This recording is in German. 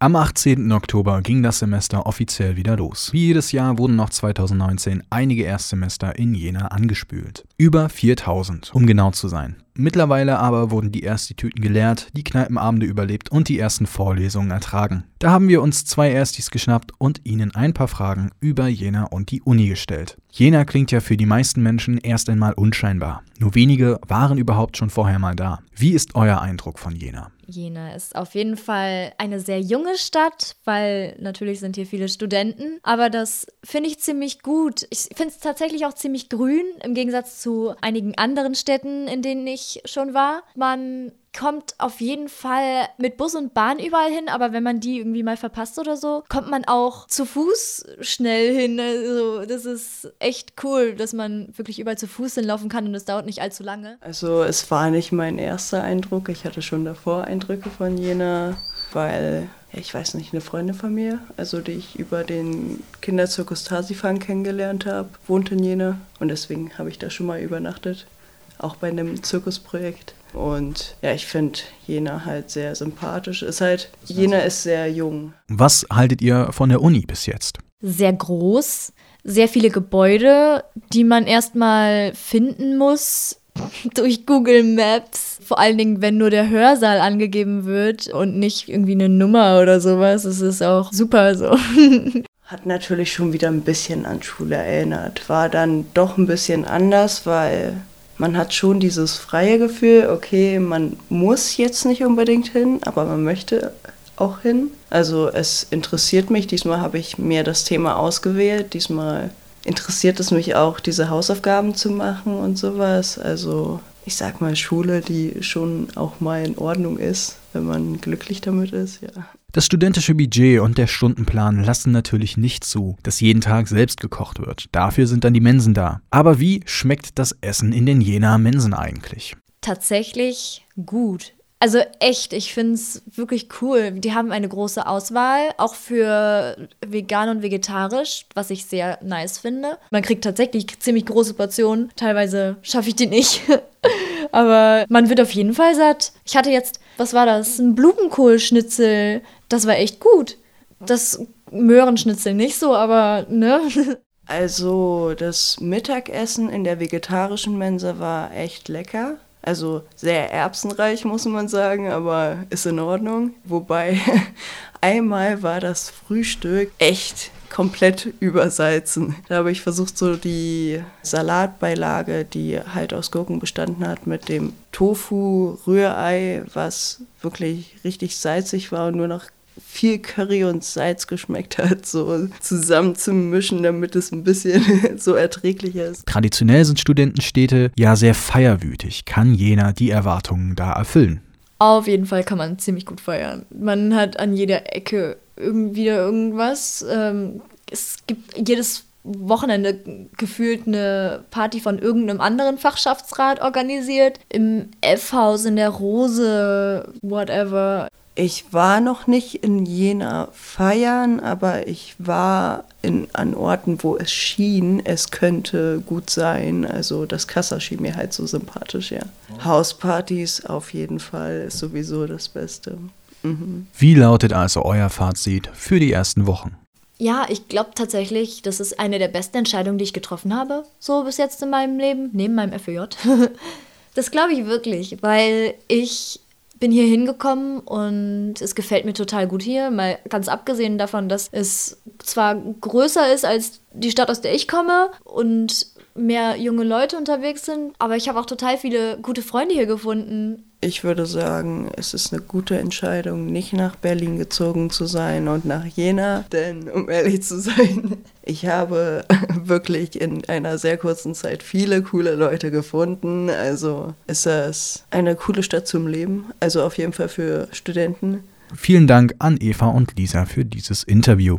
Am 18. Oktober ging das Semester offiziell wieder los. Wie jedes Jahr wurden noch 2019 einige Erstsemester in Jena angespült. Über 4000, um genau zu sein. Mittlerweile aber wurden die Erstituten gelehrt, die Kneipenabende überlebt und die ersten Vorlesungen ertragen. Da haben wir uns zwei Erstis geschnappt und ihnen ein paar Fragen über Jena und die Uni gestellt. Jena klingt ja für die meisten Menschen erst einmal unscheinbar. Nur wenige waren überhaupt schon vorher mal da. Wie ist euer Eindruck von Jena? Jena ist auf jeden Fall eine sehr junge Stadt, weil natürlich sind hier viele Studenten. Aber das finde ich ziemlich gut. Ich finde es tatsächlich auch ziemlich grün im Gegensatz zu einigen anderen Städten, in denen ich schon war. Man kommt auf jeden Fall mit Bus und Bahn überall hin, aber wenn man die irgendwie mal verpasst oder so, kommt man auch zu Fuß schnell hin. Also das ist echt cool, dass man wirklich überall zu Fuß hinlaufen kann und es dauert nicht allzu lange. Also es war nicht mein erster Eindruck. Ich hatte schon davor Eindrücke von Jena, weil ich weiß nicht, eine Freundin von mir, also die ich über den Kinderzirkus Tasifan kennengelernt habe, wohnt in Jena und deswegen habe ich da schon mal übernachtet, auch bei einem Zirkusprojekt. Und ja, ich finde Jena halt sehr sympathisch. Ist halt, Jena ist sehr jung. Was haltet ihr von der Uni bis jetzt? Sehr groß, sehr viele Gebäude, die man erstmal finden muss durch Google Maps. Vor allen Dingen, wenn nur der Hörsaal angegeben wird und nicht irgendwie eine Nummer oder sowas. Das ist auch super so. Hat natürlich schon wieder ein bisschen an Schule erinnert. War dann doch ein bisschen anders, weil man hat schon dieses freie Gefühl, okay, man muss jetzt nicht unbedingt hin, aber man möchte auch hin. Also es interessiert mich, diesmal habe ich mir das Thema ausgewählt, diesmal interessiert es mich auch, diese Hausaufgaben zu machen und sowas. Also ich sag mal Schule, die schon auch mal in Ordnung ist, wenn man glücklich damit ist, ja. Das studentische Budget und der Stundenplan lassen natürlich nicht zu, dass jeden Tag selbst gekocht wird. Dafür sind dann die Mensen da. Aber wie schmeckt das Essen in den Jena Mensen eigentlich? Tatsächlich gut. Also echt, ich finde es wirklich cool. Die haben eine große Auswahl, auch für vegan und vegetarisch, was ich sehr nice finde. Man kriegt tatsächlich ziemlich große Portionen. Teilweise schaffe ich die nicht. Aber man wird auf jeden Fall satt. Ich hatte jetzt, was war das? Ein Blumenkohlschnitzel. Das war echt gut. Das Möhrenschnitzel nicht so, aber ne? Also das Mittagessen in der vegetarischen Mensa war echt lecker. Also sehr erbsenreich, muss man sagen, aber ist in Ordnung. Wobei einmal war das Frühstück echt komplett übersalzen. Da habe ich versucht, so die Salatbeilage, die halt aus Gurken bestanden hat, mit dem Tofu-Rührei, was wirklich richtig salzig war und nur noch viel Curry und Salz geschmeckt hat, so zusammen zu mischen, damit es ein bisschen so erträglicher ist. Traditionell sind Studentenstädte ja sehr feierwütig. Kann jener die Erwartungen da erfüllen? Auf jeden Fall kann man ziemlich gut feiern. Man hat an jeder Ecke irgendwie irgendwas. Ähm, es gibt jedes Wochenende gefühlt eine Party von irgendeinem anderen Fachschaftsrat organisiert. Im F-Haus, in der Rose, whatever. Ich war noch nicht in Jena feiern, aber ich war in, an Orten, wo es schien, es könnte gut sein. Also das Kassa schien mir halt so sympathisch, ja. Hauspartys auf jeden Fall ist sowieso das Beste. Mhm. Wie lautet also euer Fazit für die ersten Wochen? Ja, ich glaube tatsächlich, das ist eine der besten Entscheidungen, die ich getroffen habe, so bis jetzt in meinem Leben, neben meinem FEJ. das glaube ich wirklich, weil ich bin hier hingekommen und es gefällt mir total gut hier. Mal ganz abgesehen davon, dass es zwar größer ist als die Stadt, aus der ich komme und mehr junge Leute unterwegs sind, aber ich habe auch total viele gute Freunde hier gefunden. Ich würde sagen, es ist eine gute Entscheidung, nicht nach Berlin gezogen zu sein und nach Jena, denn um ehrlich zu sein, ich habe wirklich in einer sehr kurzen Zeit viele coole Leute gefunden. Also ist das eine coole Stadt zum Leben, also auf jeden Fall für Studenten. Vielen Dank an Eva und Lisa für dieses Interview.